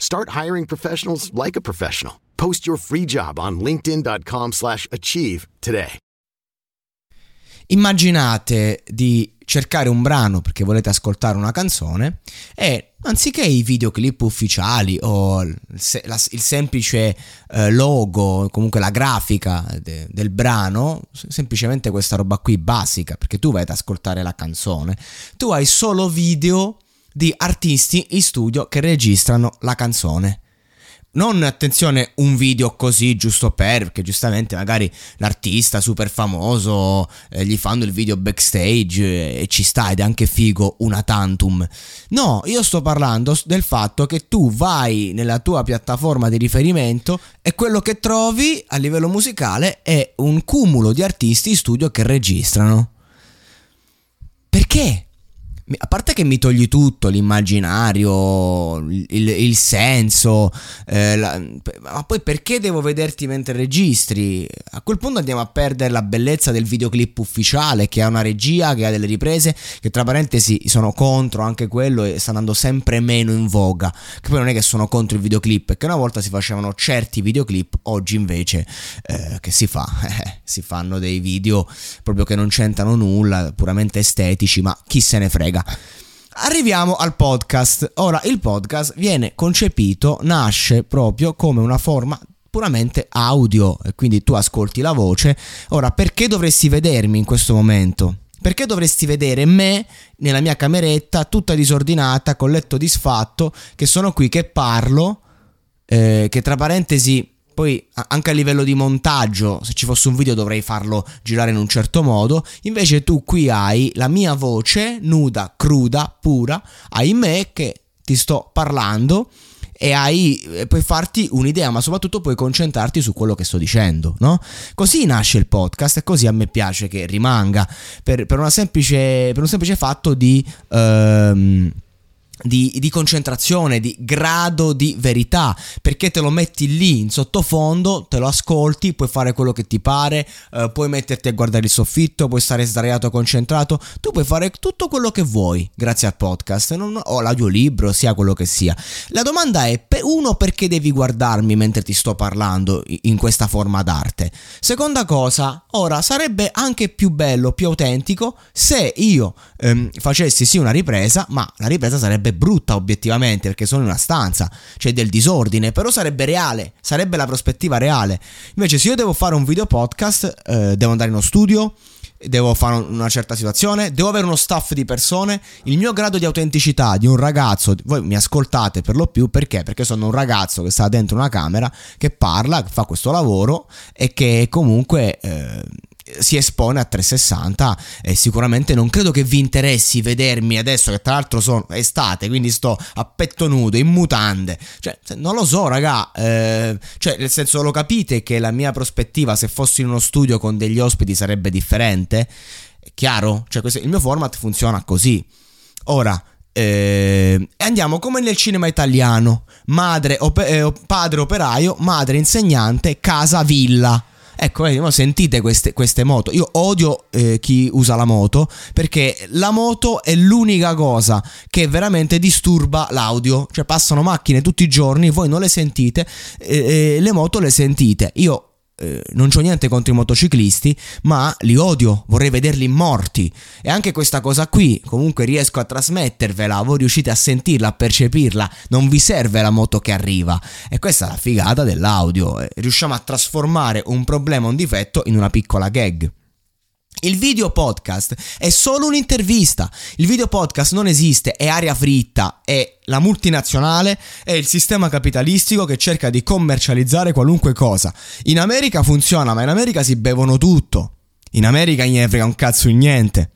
Start hiring professionals like a professional. Post your free job on linkedin.com/achieve today. Immaginate di cercare un brano perché volete ascoltare una canzone e anziché i videoclip ufficiali o il, la- il semplice eh, logo, comunque la grafica de- del brano, semplicemente questa roba qui basica, perché tu vai ad ascoltare la canzone, tu hai solo video di artisti in studio che registrano la canzone. Non attenzione un video così giusto per, perché giustamente magari l'artista super famoso eh, gli fanno il video backstage eh, e ci sta ed è anche figo una tantum. No, io sto parlando del fatto che tu vai nella tua piattaforma di riferimento e quello che trovi a livello musicale è un cumulo di artisti in studio che registrano. Perché? A parte che mi togli tutto, l'immaginario, il, il- il senso, eh, la- ma poi perché devo vederti mentre registri? A quel punto andiamo a perdere la bellezza del videoclip ufficiale che ha una regia, che ha delle riprese, che tra parentesi sono contro anche quello e sta andando sempre meno in voga. Che poi non è che sono contro i videoclip, perché una volta si facevano certi videoclip, oggi invece eh, che si fa? Eh, si fanno dei video proprio che non c'entrano nulla, puramente estetici, ma chi se ne frega. Arriviamo al podcast. Ora, il podcast viene concepito, nasce proprio come una forma puramente audio, e quindi tu ascolti la voce. Ora, perché dovresti vedermi in questo momento? Perché dovresti vedere me nella mia cameretta, tutta disordinata, col letto disfatto, che sono qui che parlo, eh, che tra parentesi poi anche a livello di montaggio, se ci fosse un video dovrei farlo girare in un certo modo, invece tu qui hai la mia voce nuda, cruda, pura, hai me che ti sto parlando e hai, e puoi farti un'idea, ma soprattutto puoi concentrarti su quello che sto dicendo, no? Così nasce il podcast e così a me piace che rimanga per, per semplice, per un semplice fatto di... ehm, di, di concentrazione, di grado di verità, perché te lo metti lì in sottofondo, te lo ascolti, puoi fare quello che ti pare, eh, puoi metterti a guardare il soffitto, puoi stare sdraiato concentrato, tu puoi fare tutto quello che vuoi grazie al podcast non- o l'audiolibro, sia quello che sia. La domanda è, uno, perché devi guardarmi mentre ti sto parlando in questa forma d'arte? Seconda cosa, ora sarebbe anche più bello, più autentico se io ehm, facessi sì una ripresa, ma la ripresa sarebbe brutta obiettivamente perché sono in una stanza, c'è del disordine, però sarebbe reale, sarebbe la prospettiva reale. Invece se io devo fare un video podcast, eh, devo andare in uno studio, devo fare una certa situazione, devo avere uno staff di persone, il mio grado di autenticità di un ragazzo, voi mi ascoltate per lo più perché? Perché sono un ragazzo che sta dentro una camera, che parla, che fa questo lavoro e che comunque... eh, si espone a 360 e sicuramente non credo che vi interessi vedermi adesso che tra l'altro sono estate quindi sto a petto nudo in mutande. Cioè non lo so raga eh, cioè nel senso lo capite che la mia prospettiva se fossi in uno studio con degli ospiti sarebbe differente? È chiaro? Cioè questo- il mio format funziona così. Ora eh, andiamo come nel cinema italiano. Madre ope- eh, padre operaio madre insegnante casa villa Ecco, vedi, no, sentite queste, queste, moto. Io odio eh, chi usa la moto perché la moto è l'unica cosa che veramente disturba l'audio. Cioè passano macchine tutti i giorni, voi non le sentite, eh, le moto le sentite. Io eh, non ho niente contro i motociclisti, ma li odio, vorrei vederli morti. E anche questa cosa qui, comunque riesco a trasmettervela, voi riuscite a sentirla, a percepirla, non vi serve la moto che arriva. E questa è la figata dell'audio, eh, riusciamo a trasformare un problema, un difetto in una piccola gag. Il video podcast è solo un'intervista. Il video podcast non esiste, è aria fritta, è la multinazionale, è il sistema capitalistico che cerca di commercializzare qualunque cosa. In America funziona, ma in America si bevono tutto. In America ne frega un cazzo in niente.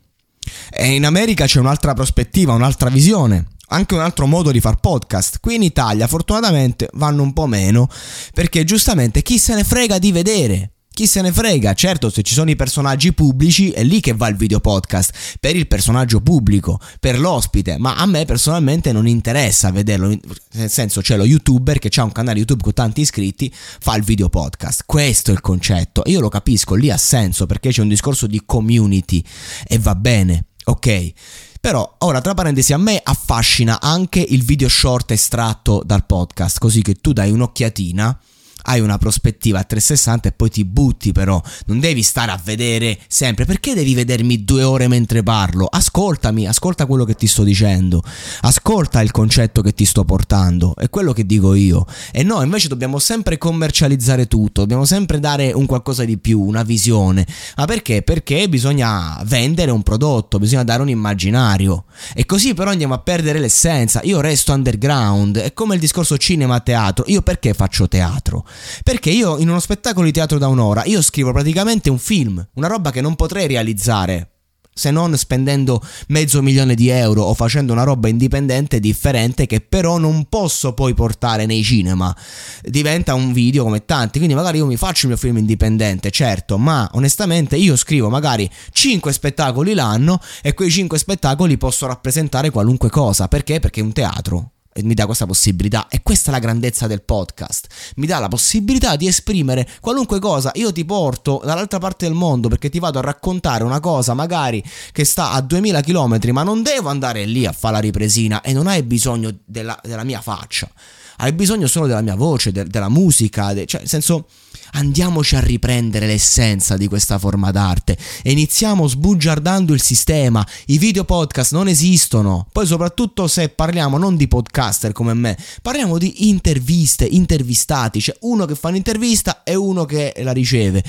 E in America c'è un'altra prospettiva, un'altra visione anche un altro modo di far podcast. Qui in Italia fortunatamente vanno un po' meno perché giustamente chi se ne frega di vedere. Chi se ne frega? Certo, se ci sono i personaggi pubblici è lì che va il video podcast, per il personaggio pubblico, per l'ospite, ma a me personalmente non interessa vederlo, nel senso c'è lo youtuber che ha un canale YouTube con tanti iscritti, fa il video podcast, questo è il concetto, io lo capisco, lì ha senso perché c'è un discorso di community e va bene, ok? Però, ora, tra parentesi, a me affascina anche il video short estratto dal podcast, così che tu dai un'occhiatina hai una prospettiva a 360 e poi ti butti però, non devi stare a vedere sempre, perché devi vedermi due ore mentre parlo? Ascoltami, ascolta quello che ti sto dicendo, ascolta il concetto che ti sto portando, è quello che dico io. E no, invece dobbiamo sempre commercializzare tutto, dobbiamo sempre dare un qualcosa di più, una visione. Ma perché? Perché bisogna vendere un prodotto, bisogna dare un immaginario. E così però andiamo a perdere l'essenza. Io resto underground, è come il discorso cinema-teatro. Io perché faccio teatro? Perché io in uno spettacolo di teatro da un'ora, io scrivo praticamente un film, una roba che non potrei realizzare se non spendendo mezzo milione di euro o facendo una roba indipendente differente che però non posso poi portare nei cinema. Diventa un video come tanti, quindi magari io mi faccio il mio film indipendente, certo, ma onestamente io scrivo magari 5 spettacoli l'anno e quei 5 spettacoli posso rappresentare qualunque cosa, perché? Perché è un teatro mi dà questa possibilità. E questa è la grandezza del podcast. Mi dà la possibilità di esprimere qualunque cosa. Io ti porto dall'altra parte del mondo perché ti vado a raccontare una cosa magari che sta a 2000 km ma non devo andare lì a fare la ripresina e non hai bisogno della, della mia faccia. Hai bisogno solo della mia voce de, della musica de, cioè nel senso andiamoci a riprendere l'essenza di questa forma d'arte e iniziamo sbugiardando il sistema. I video podcast non esistono. Poi soprattutto se parliamo non di podcaster come me, parliamo di interviste, intervistati, cioè uno che fa un'intervista e uno che la riceve.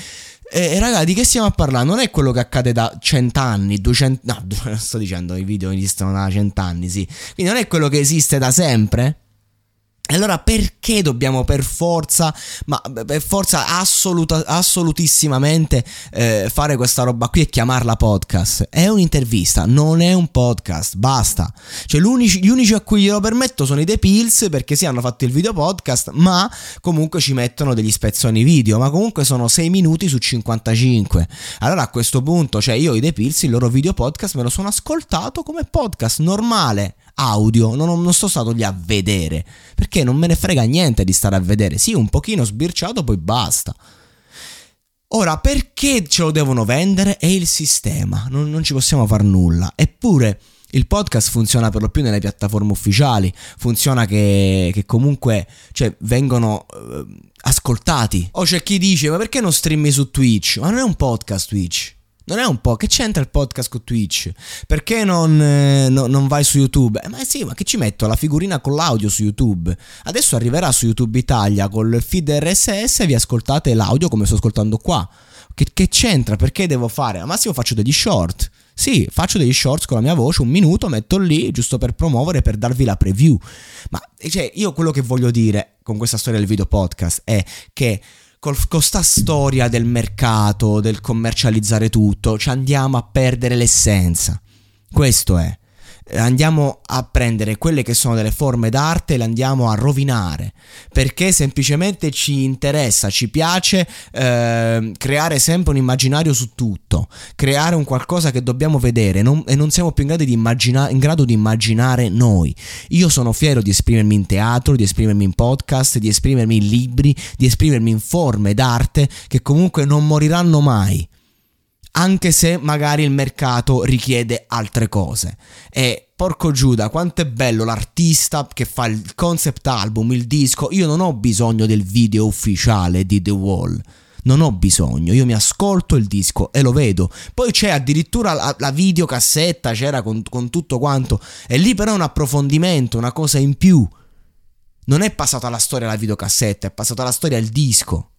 E ragazzi, di che stiamo a parlare? Non è quello che accade da cent'anni, duecento... No, sto dicendo, i video esistono da cent'anni, sì. Quindi non è quello che esiste da sempre. Allora perché dobbiamo per forza, ma per forza assoluta, assolutissimamente eh, fare questa roba qui e chiamarla podcast? È un'intervista, non è un podcast, basta. Cioè gli unici a cui glielo permetto sono i The Pills perché sì hanno fatto il video podcast, ma comunque ci mettono degli spezzoni video, ma comunque sono 6 minuti su 55. Allora a questo punto, cioè io i The Pills, il loro video podcast me lo sono ascoltato come podcast normale audio, non, non sto stato lì a vedere, perché non me ne frega niente di stare a vedere, sì, un pochino sbirciato, poi basta. Ora, perché ce lo devono vendere? È il sistema, non, non ci possiamo far nulla. Eppure il podcast funziona per lo più nelle piattaforme ufficiali, funziona che, che comunque cioè, vengono eh, ascoltati. O c'è chi dice, ma perché non streami su Twitch? Ma non è un podcast Twitch. Non è un po', che c'entra il podcast con Twitch? Perché non, eh, no, non vai su YouTube? Eh, ma sì, ma che ci metto la figurina con l'audio su YouTube? Adesso arriverà su YouTube Italia col feed RSS e vi ascoltate l'audio come sto ascoltando qua. Che, che c'entra? Perché devo fare? Al massimo faccio degli short. Sì, faccio degli shorts con la mia voce, un minuto, metto lì giusto per promuovere, per darvi la preview. Ma cioè, io quello che voglio dire con questa storia del video podcast è che con sta storia del mercato, del commercializzare tutto, ci andiamo a perdere l'essenza. Questo è. Eh, andiamo a prendere quelle che sono delle forme d'arte e le andiamo a rovinare perché semplicemente ci interessa, ci piace eh, creare sempre un immaginario su tutto, creare un qualcosa che dobbiamo vedere non, e non siamo più in grado, immagina- in grado di immaginare noi. Io sono fiero di esprimermi in teatro, di esprimermi in podcast, di esprimermi in libri, di esprimermi in forme d'arte che comunque non moriranno mai anche se magari il mercato richiede altre cose. E porco Giuda, quanto è bello l'artista che fa il concept album, il disco. Io non ho bisogno del video ufficiale di The Wall. Non ho bisogno, io mi ascolto il disco e lo vedo. Poi c'è addirittura la, la videocassetta, c'era con, con tutto quanto. E lì però è un approfondimento, una cosa in più. Non è passata la storia la videocassetta, è passata la storia il disco.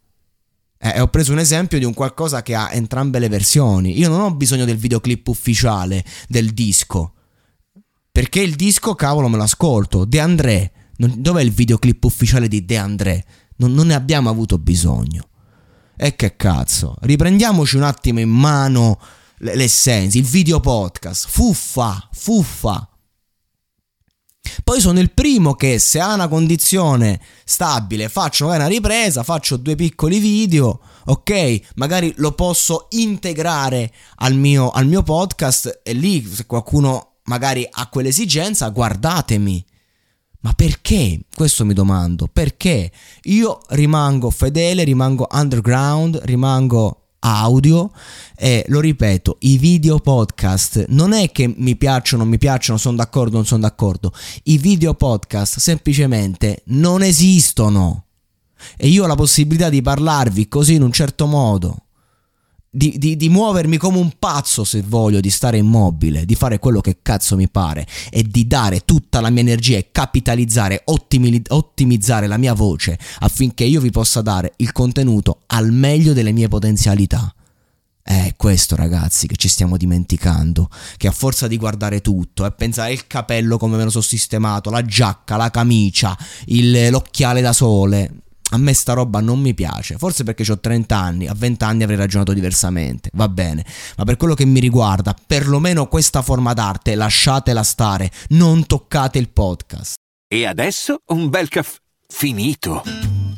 Eh, ho preso un esempio di un qualcosa che ha entrambe le versioni. Io non ho bisogno del videoclip ufficiale del disco. Perché il disco, cavolo, me l'ascolto. De André. dov'è il videoclip ufficiale di De André? Non, non ne abbiamo avuto bisogno. E che cazzo. Riprendiamoci un attimo in mano l'essenza, il video podcast. Fuffa, fuffa. Poi sono il primo che se ha una condizione stabile faccio magari una ripresa, faccio due piccoli video, ok? Magari lo posso integrare al mio, al mio podcast e lì se qualcuno magari ha quell'esigenza guardatemi. Ma perché? Questo mi domando. Perché? Io rimango fedele, rimango underground, rimango audio e lo ripeto, i video podcast non è che mi piacciono, non mi piacciono, sono d'accordo, non sono d'accordo. I video podcast semplicemente non esistono. E io ho la possibilità di parlarvi così in un certo modo di, di, di, muovermi come un pazzo se voglio, di stare immobile, di fare quello che cazzo mi pare e di dare tutta la mia energia e capitalizzare, ottimi, ottimizzare la mia voce affinché io vi possa dare il contenuto al meglio delle mie potenzialità. È questo ragazzi che ci stiamo dimenticando, che a forza di guardare tutto e pensare il capello come me lo sono sistemato, la giacca, la camicia, il, l'occhiale da sole, a me sta roba non mi piace, forse perché ho 30 anni, a 20 anni avrei ragionato diversamente, va bene, ma per quello che mi riguarda, perlomeno questa forma d'arte lasciatela stare, non toccate il podcast. E adesso un bel caffè finito.